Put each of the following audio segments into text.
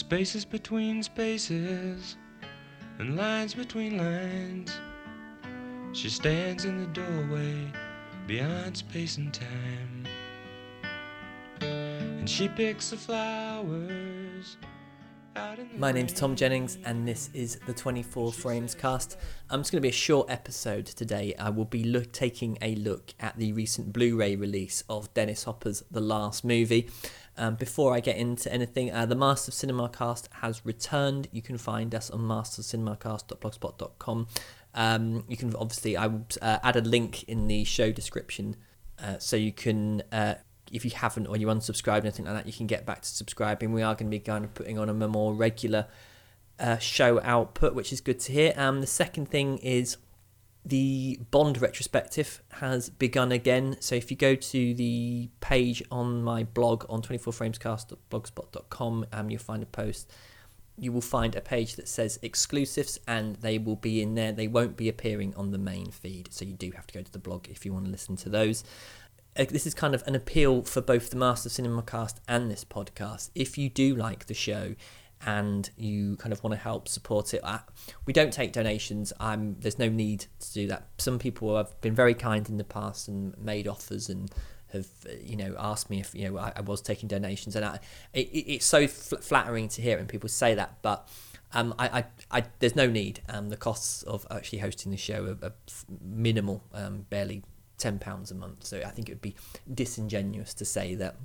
Spaces between spaces and lines between lines. She stands in the doorway beyond space and time. And she picks the flowers. out in the My name's Tom. Jennings, and this is the 24 Frames cast. Um, it's going to be a short episode today. I will be look, taking a look at the recent Blu ray release of Dennis Hopper's The Last Movie. Um, before I get into anything, uh, the Master of Cinema cast has returned. You can find us on mastercinemacast.blogspot.com. Um, you can obviously, I will uh, add a link in the show description uh, so you can. Uh, if you haven't or you're unsubscribed anything like that, you can get back to subscribing. We are going to be kind of putting on a more regular uh, show output, which is good to hear. Um, the second thing is the Bond retrospective has begun again. So if you go to the page on my blog on 24framescast.blogspot.com, um, you'll find a post. You will find a page that says exclusives, and they will be in there. They won't be appearing on the main feed, so you do have to go to the blog if you want to listen to those uh, this is kind of an appeal for both the Master Cinema cast and this podcast. If you do like the show and you kind of want to help support it, we don't take donations. I'm there's no need to do that. Some people have been very kind in the past and made offers and have you know asked me if you know I, I was taking donations, and I, it- it's so fl- flattering to hear when people say that, but. Um, I, I, I, there's no need. Um, the costs of actually hosting the show are, are minimal, um, barely ten pounds a month. So I think it would be disingenuous to say that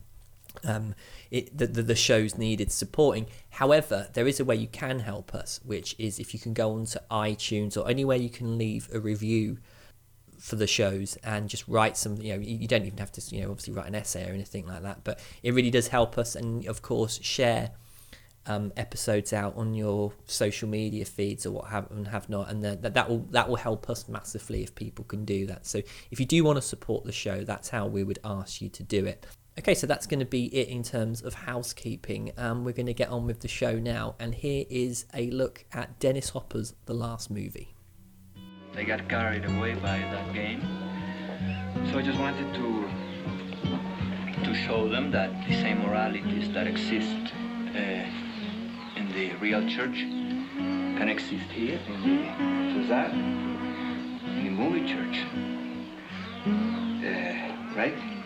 um, it, the, the the shows needed supporting. However, there is a way you can help us, which is if you can go onto iTunes or anywhere you can leave a review for the shows and just write some. You know, you don't even have to you know obviously write an essay or anything like that, but it really does help us. And of course, share um, episodes out on your social media feeds or what have and have not, and that, that will that will help us massively if people can do that. So if you do want to support the show, that's how we would ask you to do it. Okay, so that's going to be it in terms of housekeeping. Um, we're going to get on with the show now, and here is a look at Dennis Hopper's The Last Movie. They got carried away by that game. So I just wanted to to show them that the same moralities that exist uh, in the real church can exist here in the in the movie church. Uh, right?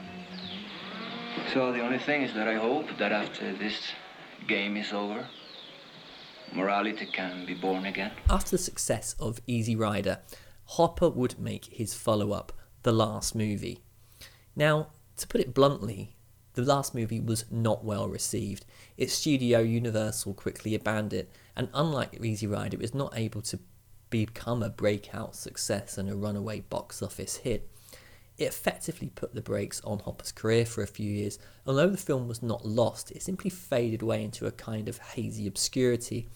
So the only thing is that I hope that after this game is over, morality can be born again. After the success of Easy Rider, Hopper would make his follow up, The Last Movie. Now, to put it bluntly, the last movie was not well received. Its studio Universal quickly abandoned it, and unlike Easy Rider, it was not able to become a breakout success and a runaway box office hit. It effectively put the brakes on Hopper's career for a few years. Although the film was not lost, it simply faded away into a kind of hazy obscurity.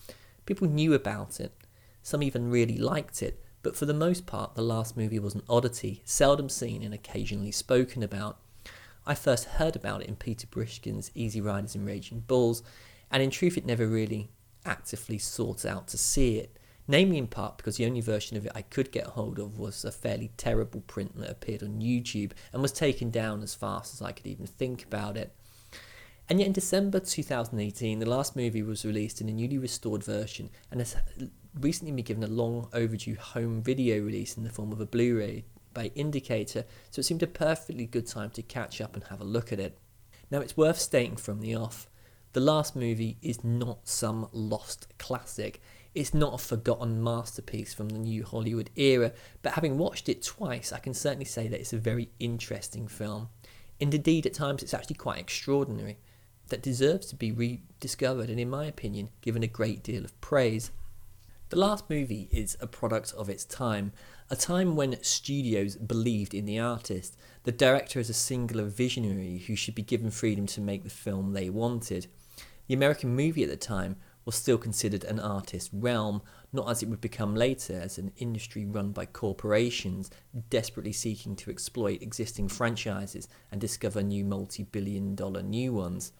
People knew about it, some even really liked it, but for the most part, the last movie was an oddity, seldom seen and occasionally spoken about. I first heard about it in Peter Biskind's Easy Riders and Raging Bulls, and in truth, it never really actively sought out to see it. Namely, in part because the only version of it I could get hold of was a fairly terrible print that appeared on YouTube and was taken down as fast as I could even think about it. And yet, in December 2018, the last movie was released in a newly restored version and has recently been given a long overdue home video release in the form of a Blu ray by Indicator, so it seemed a perfectly good time to catch up and have a look at it. Now, it's worth stating from the off the last movie is not some lost classic. It's not a forgotten masterpiece from the new Hollywood era, but having watched it twice, I can certainly say that it's a very interesting film. And indeed, at times, it's actually quite extraordinary, that deserves to be rediscovered and, in my opinion, given a great deal of praise. The last movie is a product of its time, a time when studios believed in the artist, the director as a singular visionary who should be given freedom to make the film they wanted. The American movie at the time was still considered an artist realm, not as it would become later as an industry run by corporations desperately seeking to exploit existing franchises and discover new multi billion dollar new ones.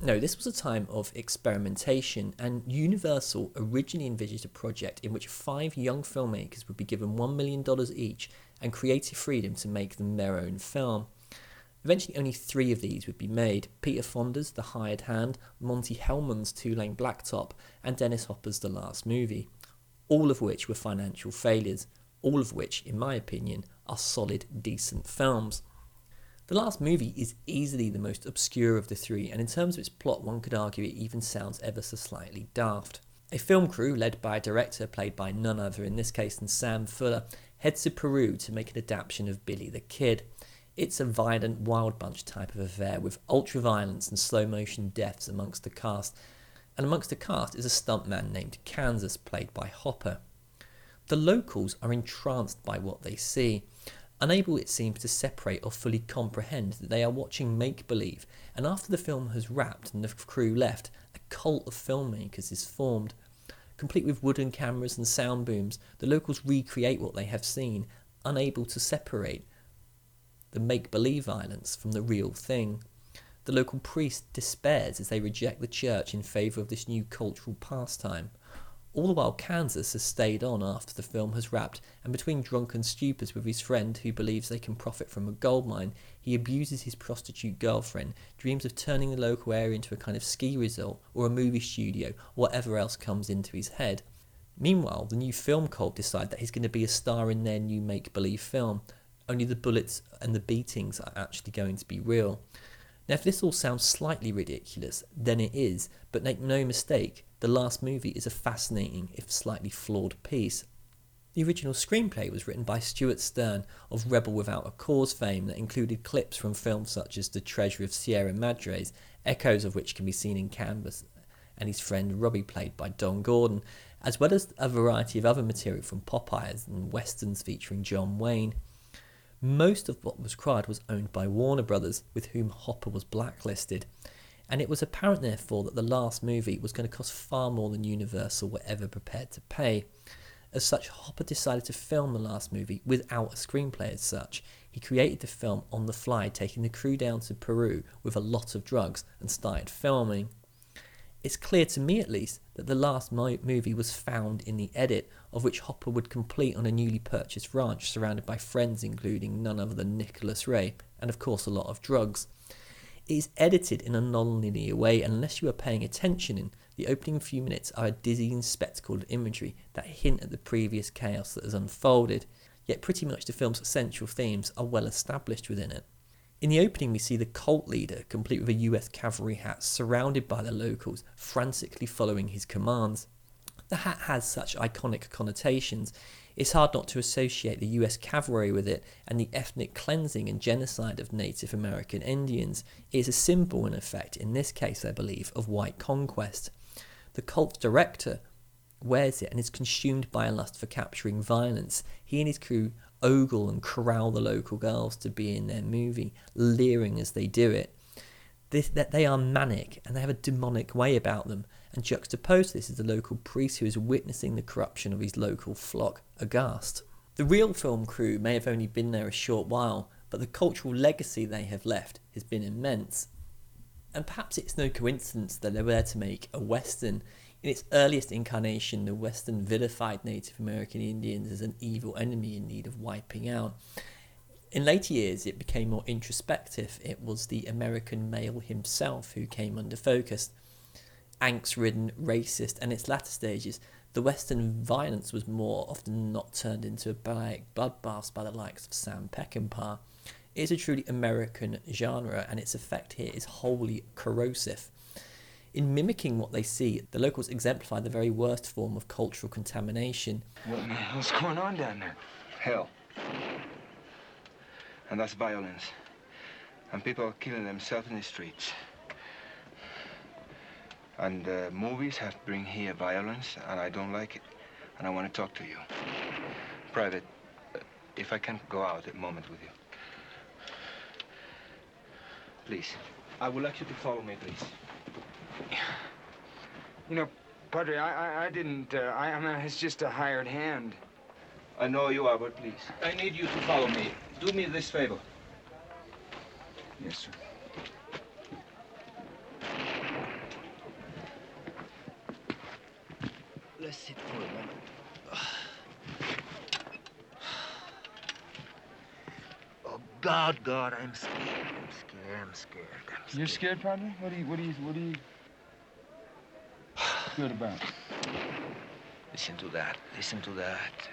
No, this was a time of experimentation, and Universal originally envisaged a project in which five young filmmakers would be given $1 million each and creative freedom to make them their own film. Eventually, only three of these would be made Peter Fonda's The Hired Hand, Monte Hellman's Two Lane Blacktop, and Dennis Hopper's The Last Movie, all of which were financial failures, all of which, in my opinion, are solid, decent films. The last movie is easily the most obscure of the three, and in terms of its plot, one could argue it even sounds ever so slightly daft. A film crew, led by a director played by none other in this case than Sam Fuller, heads to Peru to make an adaptation of Billy the Kid. It's a violent, wild bunch type of affair with ultra violence and slow motion deaths amongst the cast, and amongst the cast is a stuntman named Kansas, played by Hopper. The locals are entranced by what they see, unable, it seems, to separate or fully comprehend that they are watching make believe, and after the film has wrapped and the crew left, a cult of filmmakers is formed. Complete with wooden cameras and sound booms, the locals recreate what they have seen, unable to separate the make believe violence from the real thing. The local priest despairs as they reject the church in favour of this new cultural pastime. All the while, Kansas has stayed on after the film has wrapped, and between drunken stupors with his friend who believes they can profit from a gold mine, he abuses his prostitute girlfriend, dreams of turning the local area into a kind of ski resort or a movie studio, whatever else comes into his head. Meanwhile, the new film cult decide that he's going to be a star in their new make believe film, only the bullets and the beatings are actually going to be real. Now, if this all sounds slightly ridiculous, then it is, but make no mistake, the last movie is a fascinating, if slightly flawed piece. The original screenplay was written by Stewart Stern of Rebel Without a Cause fame that included clips from films such as The Treasure of Sierra Madres, echoes of which can be seen in Kansas, and his friend Robbie, played by Don Gordon, as well as a variety of other material from Popeyes and westerns featuring John Wayne. Most of what was cried was owned by Warner Brothers, with whom Hopper was blacklisted and it was apparent, therefore, that the last movie was going to cost far more than Universal were ever prepared to pay. As such, Hopper decided to film the last movie without a screenplay as such. He created the film on the fly, taking the crew down to Peru with a lot of drugs and started filming. It's clear to me, at least, that the last mo- movie was found in the edit, of which Hopper would complete on a newly purchased ranch surrounded by friends, including none other than Nicholas Ray, and of course a lot of drugs It is edited in a non-linear way unless you are paying attention in the opening few minutes are a dizzying spectacle of imagery that hint at the previous chaos that has unfolded, yet pretty much the film's central themes are well established within it. In the opening, we see the cult leader, complete with a US cavalry hat, surrounded by the locals, frantically following his commands. The hat has such iconic connotations, it's hard not to associate the US cavalry with it, and the ethnic cleansing and genocide of Native American Indians is a symbol, in effect, in this case, I believe, of white conquest. The cult director wears it and is consumed by a lust for capturing violence. He and his crew ogle and corral the local girls to be in their movie, leering as they do it. This, that they are manic and they have a demonic way about them, and juxtaposed this is the local priest who is witnessing the corruption of his local flock aghast. The real film crew may have only been there a short while, but the cultural legacy they have left has been immense. And perhaps it's no coincidence that they were there to make a Western. In its earliest incarnation, the Western vilified Native American Indians as an evil enemy in need of wiping out. In later years, it became more introspective. It was the American male himself who came under focus angst ridden, racist, and in its latter stages, the Western violence was more often not turned into a barbaric bloodbath by the likes of Sam Peckinpah. It is a truly American genre, and its effect here is wholly corrosive. In mimicking what they see, the locals exemplify the very worst form of cultural contamination. What the hell's going on down there? Hell. And that's violence. And people are killing themselves in the streets. And uh, movies have bring here violence, and I don't like it. And I want to talk to you. Private, uh, if I can go out a moment with you. Please. I would like you to follow me, please. You know, Padre, I, I, I didn't, uh, I, I mean, it's just a hired hand. I know you are, but please. I need you to follow me. Do me this favor. Yes, sir. Let's sit for a moment. Oh God, God, I'm scared. I'm scared. I'm scared. I'm scared. You're scared, Padre? What do you, what do you, what do you scared about? Listen to that. Listen to that.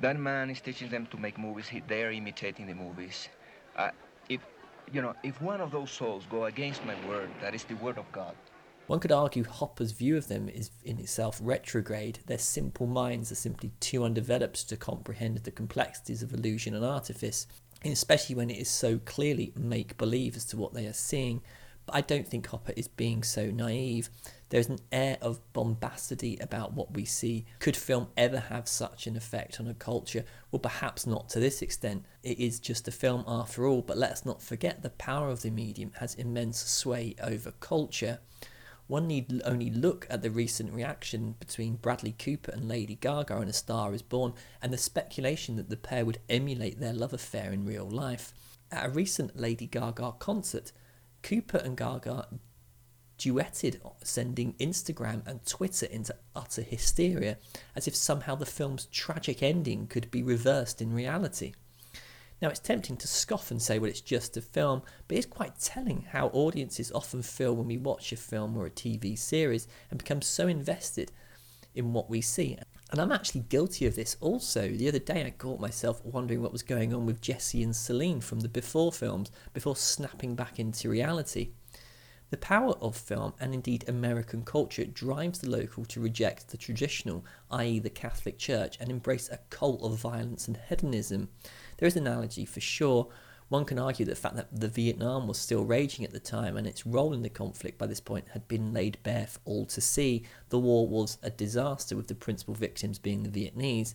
That man is teaching them to make movies. He, they are imitating the movies. Uh, if, you know, if one of those souls go against my word, that is the word of God. One could argue Hopper's view of them is in itself retrograde. Their simple minds are simply too undeveloped to comprehend the complexities of illusion and artifice, especially when it is so clearly make believe as to what they are seeing. I don't think Hopper is being so naive. There's an air of bombacity about what we see. Could film ever have such an effect on a culture? Well, perhaps not to this extent. It is just a film after all, but let's not forget the power of the medium has immense sway over culture. One need only look at the recent reaction between Bradley Cooper and Lady Gaga in A Star is Born and the speculation that the pair would emulate their love affair in real life. At a recent Lady Gaga concert, Cooper and Gaga duetted, sending Instagram and Twitter into utter hysteria, as if somehow the film's tragic ending could be reversed in reality. Now, it's tempting to scoff and say, well, it's just a film, but it's quite telling how audiences often feel when we watch a film or a TV series and become so invested in what we see. And I'm actually guilty of this also. The other day, I caught myself wondering what was going on with Jesse and Celine from the Before films before snapping back into reality. The power of film and indeed American culture drives the local to reject the traditional, i.e., the Catholic Church, and embrace a cult of violence and hedonism. There is an analogy for sure. One can argue that the fact that the Vietnam was still raging at the time and its role in the conflict by this point had been laid bare for all to see. The war was a disaster, with the principal victims being the Vietnamese.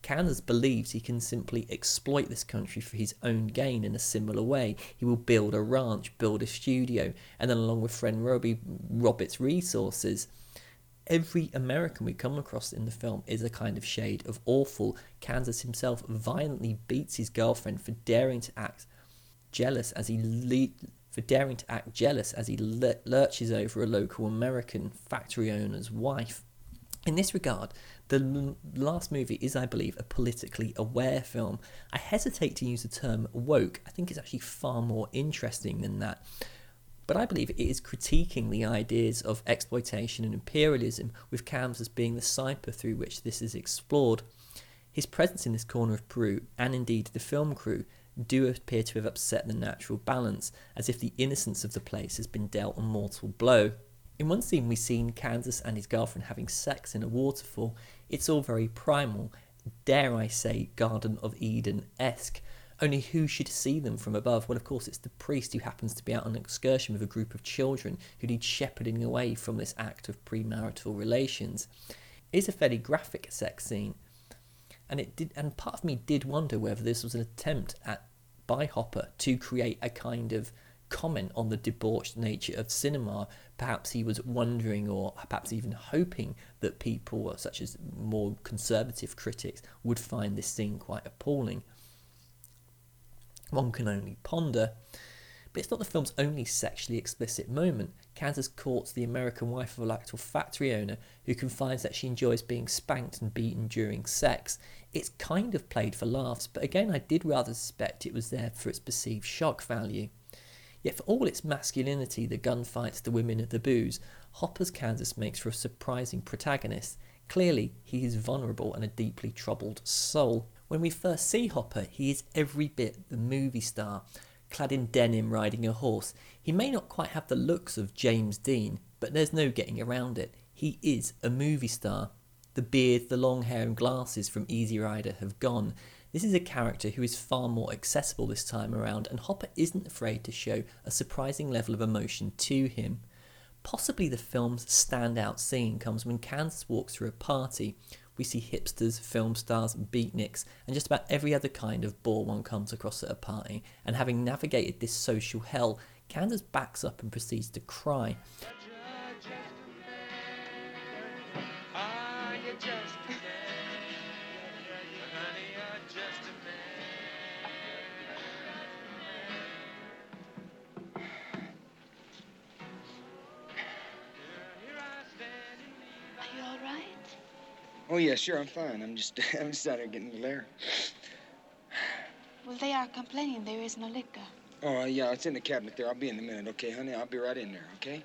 Kansas believes he can simply exploit this country for his own gain in a similar way. He will build a ranch, build a studio, and then along with friend Robbie, rob its resources. Every American we come across in the film is a kind of shade of awful. Kansas himself violently beats his girlfriend for daring to act jealous as he le- for daring to act jealous as he lurches over a local American factory owner's wife. In this regard, the last movie is, I believe, a politically aware film. I hesitate to use the term woke. I think it's actually far more interesting than that. But I believe it is critiquing the ideas of exploitation and imperialism, with Kansas being the cipher through which this is explored. His presence in this corner of Peru, and indeed the film crew, do appear to have upset the natural balance, as if the innocence of the place has been dealt a mortal blow. In one scene, we've seen Kansas and his girlfriend having sex in a waterfall. It's all very primal, dare I say, Garden of Eden esque. Only who should see them from above? Well, of course, it's the priest who happens to be out on an excursion with a group of children who need shepherding away from this act of premarital relations. It is a fairly graphic sex scene, and it did. And part of me did wonder whether this was an attempt at by Hopper to create a kind of comment on the debauched nature of cinema. Perhaps he was wondering, or perhaps even hoping, that people, such as more conservative critics, would find this scene quite appalling. One can only ponder. But it's not the film's only sexually explicit moment. Kansas courts the American wife of a local factory owner who confides that she enjoys being spanked and beaten during sex. It's kind of played for laughs, but again, I did rather suspect it was there for its perceived shock value. Yet, for all its masculinity, the gunfights, the women, of the booze, Hopper's Kansas makes for a surprising protagonist. Clearly, he is vulnerable and a deeply troubled soul. When we first see Hopper, he is every bit the movie star, clad in denim riding a horse. He may not quite have the looks of James Dean, but there's no getting around it. He is a movie star. The beard, the long hair, and glasses from Easy Rider have gone, this is a character who is far more accessible this time around, and Hopper isn't afraid to show a surprising level of emotion to him. Possibly the film's standout scene comes when Kansas walks through a party. We see hipsters, film stars, beatniks, and just about every other kind of bore one comes across at a party. And having navigated this social hell, Kansas backs up and proceeds to cry. Oh, yeah, sure, I'm fine. I'm just, I'm just out here getting the lair. Well, they are complaining there is no liquor. Oh, uh, yeah, it's in the cabinet there. I'll be in a minute, okay, honey? I'll be right in there, okay?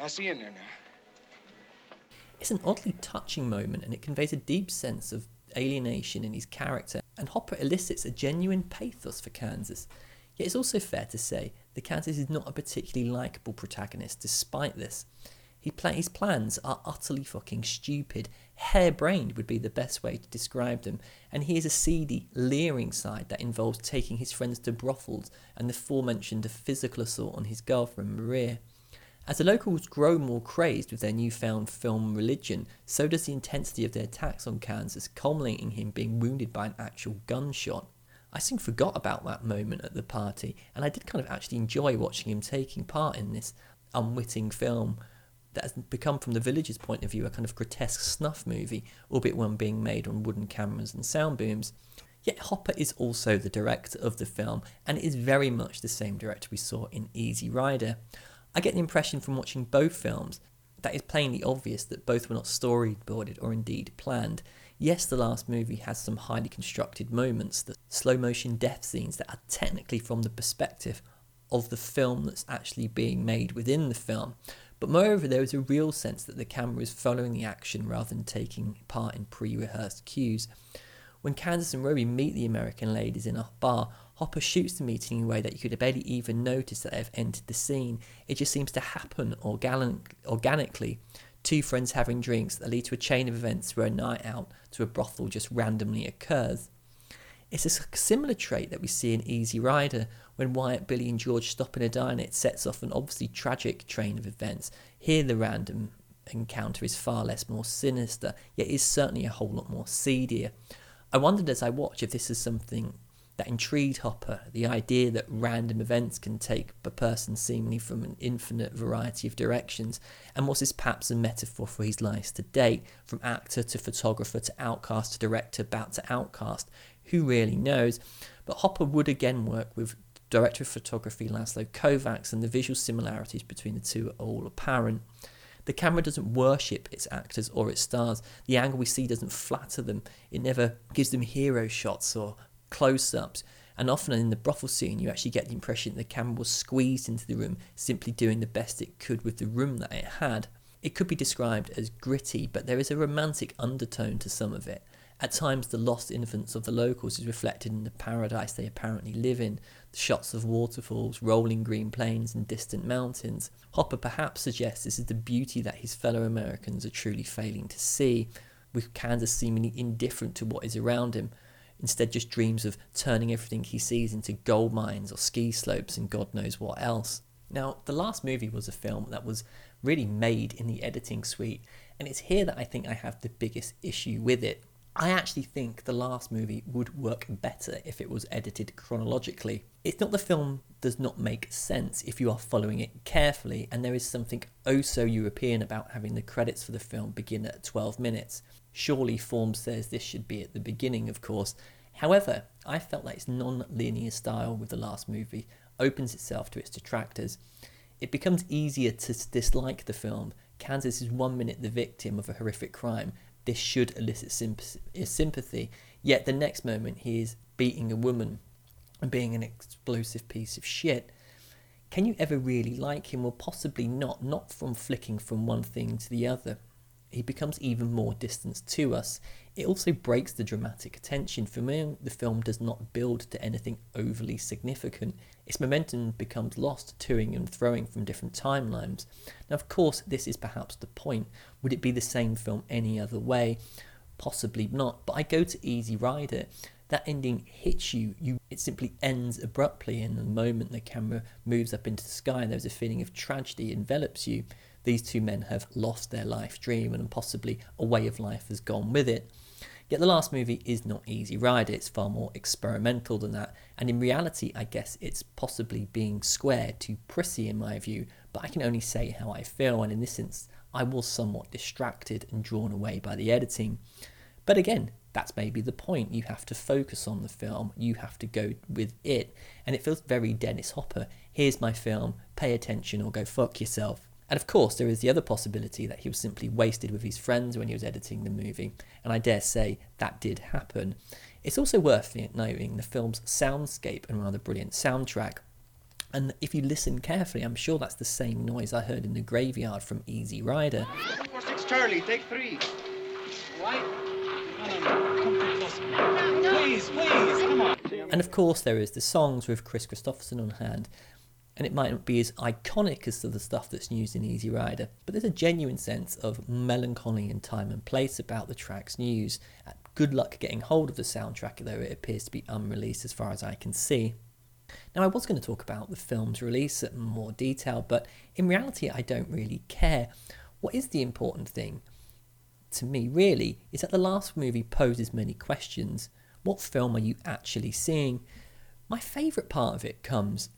I'll see you in there now. It's an oddly touching moment and it conveys a deep sense of alienation in his character, and Hopper elicits a genuine pathos for Kansas. Yet it's also fair to say that Kansas is not a particularly likable protagonist despite this. He pla- his plans are utterly fucking stupid. Harebrained would be the best way to describe them. And he has a seedy, leering side that involves taking his friends to brothels and the aforementioned physical assault on his girlfriend Maria. As the locals grow more crazed with their newfound film religion, so does the intensity of their attacks on Kansas, culminating in him being wounded by an actual gunshot. I soon forgot about that moment at the party, and I did kind of actually enjoy watching him taking part in this unwitting film that has become, from the villagers' point of view, a kind of grotesque snuff movie, albeit one being made on wooden cameras and sound booms. Yet Hopper is also the director of the film, and it is very much the same director we saw in Easy Rider. I get the impression from watching both films that it's plainly obvious that both were not storyboarded or indeed planned. Yes, the last movie has some highly constructed moments, the slow motion death scenes that are technically from the perspective of the film that's actually being made within the film. But moreover, there is a real sense that the camera is following the action rather than taking part in pre rehearsed cues. When Kansas and Roby meet the American ladies in a bar, Hopper shoots the meeting in a way that you could barely even notice that they've entered the scene. It just seems to happen organic, organically. Two friends having drinks that lead to a chain of events where a night out to a brothel just randomly occurs. It's a similar trait that we see in Easy Rider when Wyatt, Billy, and George stop in a diner. It sets off an obviously tragic train of events. Here, the random encounter is far less more sinister, yet is certainly a whole lot more seedier. I wondered as I watched if this is something that intrigued Hopper, the idea that random events can take a person seemingly from an infinite variety of directions, and was this perhaps a metaphor for his life to date, from actor to photographer to outcast to director, back to outcast, who really knows? But Hopper would again work with director of photography Laszlo Kovacs, and the visual similarities between the two are all apparent. The camera doesn't worship its actors or its stars. The angle we see doesn't flatter them. It never gives them hero shots or close ups. And often in the brothel scene, you actually get the impression the camera was squeezed into the room, simply doing the best it could with the room that it had. It could be described as gritty, but there is a romantic undertone to some of it. At times, the lost innocence of the locals is reflected in the paradise they apparently live in, the shots of waterfalls, rolling green plains, and distant mountains. Hopper perhaps suggests this is the beauty that his fellow Americans are truly failing to see, with Kansas seemingly indifferent to what is around him, instead just dreams of turning everything he sees into gold mines or ski slopes and God knows what else. Now, the last movie was a film that was really made in the editing suite, and it's here that I think I have the biggest issue with it. I actually think the last movie would work better if it was edited chronologically. It's not the film does not make sense if you are following it carefully, and there is something oh so European about having the credits for the film begin at 12 minutes. Surely form says this should be at the beginning, of course. However, I felt that its non linear style with the last movie opens itself to its detractors. It becomes easier to dislike the film. Kansas is one minute the victim of a horrific crime, this should elicit sympathy. Yet the next moment he is beating a woman and being an explosive piece of shit. Can you ever really like him? Well, possibly not, not from flicking from one thing to the other he becomes even more distant to us. It also breaks the dramatic tension. For me, the film does not build to anything overly significant. Its momentum becomes lost toing and throwing from different timelines. Now, of course, this is perhaps the point. Would it be the same film any other way? Possibly not. But I go to Easy Rider. That ending hits you. You it simply ends abruptly in the moment the camera moves up into the sky. And there's a feeling of tragedy envelops you these two men have lost their life dream and possibly a way of life has gone with it. Yet the last movie is not Easy Rider, it's far more experimental than that, and in reality, I guess it's possibly being squared too prissy in my view, but I can only say how I feel, and in this instance, I was somewhat distracted and drawn away by the editing. But again, that's maybe the point. You have to focus on the film, you have to go with it, and it feels very Dennis Hopper. Here's my film, pay attention or go fuck yourself. And of course, there is the other possibility that he was simply wasted with his friends when he was editing the movie, and I dare say that did happen. It's also worth noting the film's soundscape and rather brilliant soundtrack. And if you listen carefully, I'm sure that's the same noise I heard in the graveyard from Easy Rider. Four six Charlie, take three. White? No, no, no. Come. Please, please, come on. And of course, there is the songs with Kris Kristofferson on hand. And it might not be as iconic as the stuff that's used in Easy Rider, but there's a genuine sense of melancholy and time and place about the track's news. Uh, good luck getting hold of the soundtrack, though it appears to be unreleased as far as I can see. Now, I was going to talk about the film's release in more detail, but in reality, I don't really care. What is the important thing to me, really, is that the last movie poses many questions. What film are you actually seeing? My favourite part of it comes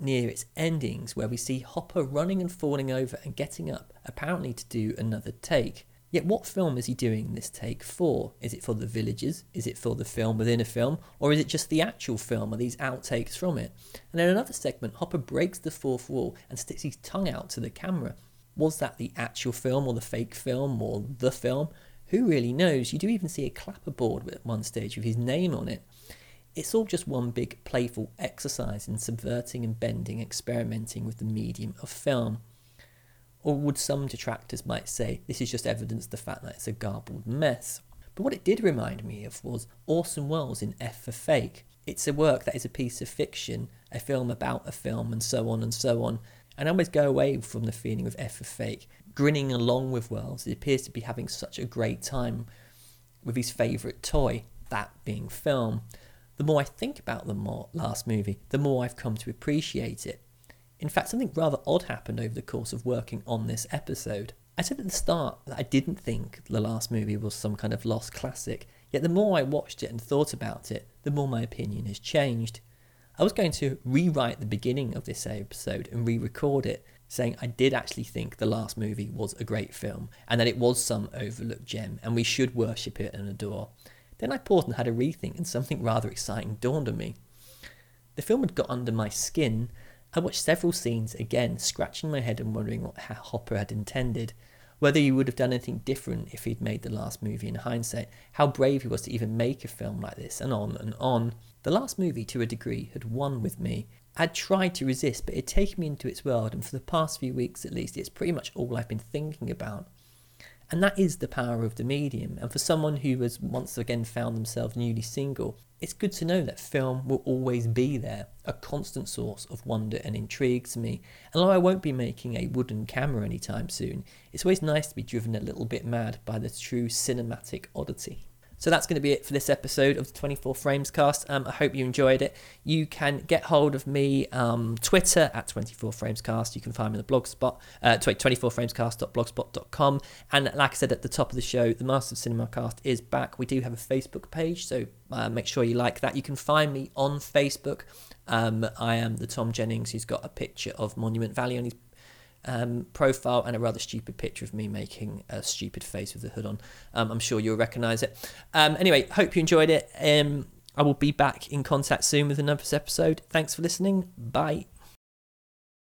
near its endings, where we see Hopper running and falling over and getting up, apparently to do another take. Yet, what film is he doing this take for? Is it for the villagers? Is it for the film within a film? Or is it just the actual film or these outtakes from it? And in another segment, Hopper breaks the fourth wall and sticks his tongue out to the camera. Was that the actual film or the fake film or the film? Who really knows? You do even see a clapperboard at one stage with his name on it. It's all just one big playful exercise in subverting and bending, experimenting with the medium of film. Or would some detractors might say this is just evidence of the fact that it's a garbled mess. But what it did remind me of was Orson Welles in F for Fake. It's a work that is a piece of fiction, a film about a film, and so on and so on. And I always go away from the feeling of F for Fake, grinning along with Welles. He appears to be having such a great time with his favourite toy, that being film. The more I think about the more last movie, the more I've come to appreciate it. In fact, something rather odd happened over the course of working on this episode. I said at the start that I didn't think the last movie was some kind of lost classic, yet the more I watched it and thought about it, the more my opinion has changed. I was going to rewrite the beginning of this episode and re record it, saying I did actually think the last movie was a great film and that it was some overlooked gem and we should worship it and adore. Then I paused and had a rethink, and something rather exciting dawned on me. The film had got under my skin, I watched several scenes again, scratching my head and wondering what Hopper had intended. Whether he would have done anything different if he'd made the last movie in hindsight, how brave he was to even make a film like this, and on and on. The last movie, to a degree, had won with me. I'd tried to resist, but it had taken me into its world, and for the past few weeks at least, it's pretty much all I've been thinking about. And that is the power of the medium. And for someone who has once again found themselves newly single, it's good to know that film will always be there, a constant source of wonder and intrigue to me. And although I won't be making a wooden camera anytime soon, it's always nice to be driven a little bit mad by the true cinematic oddity. So that's going to be it for this episode of the 24 Frames cast. Um, I hope you enjoyed it. You can get hold of me um, Twitter at 24 Frames cast. You can find me on the blogspot, uh, 24framescast.blogspot.com. And like I said at the top of the show, the Master of Cinema cast is back. We do have a Facebook page, so uh, make sure you like that. You can find me on Facebook. Um, I am the Tom Jennings who's got a picture of Monument Valley on his um, profile and a rather stupid picture of me making a stupid face with the hood on. Um, I'm sure you'll recognise it. Um, anyway, hope you enjoyed it. Um, I will be back in contact soon with another episode. Thanks for listening. Bye.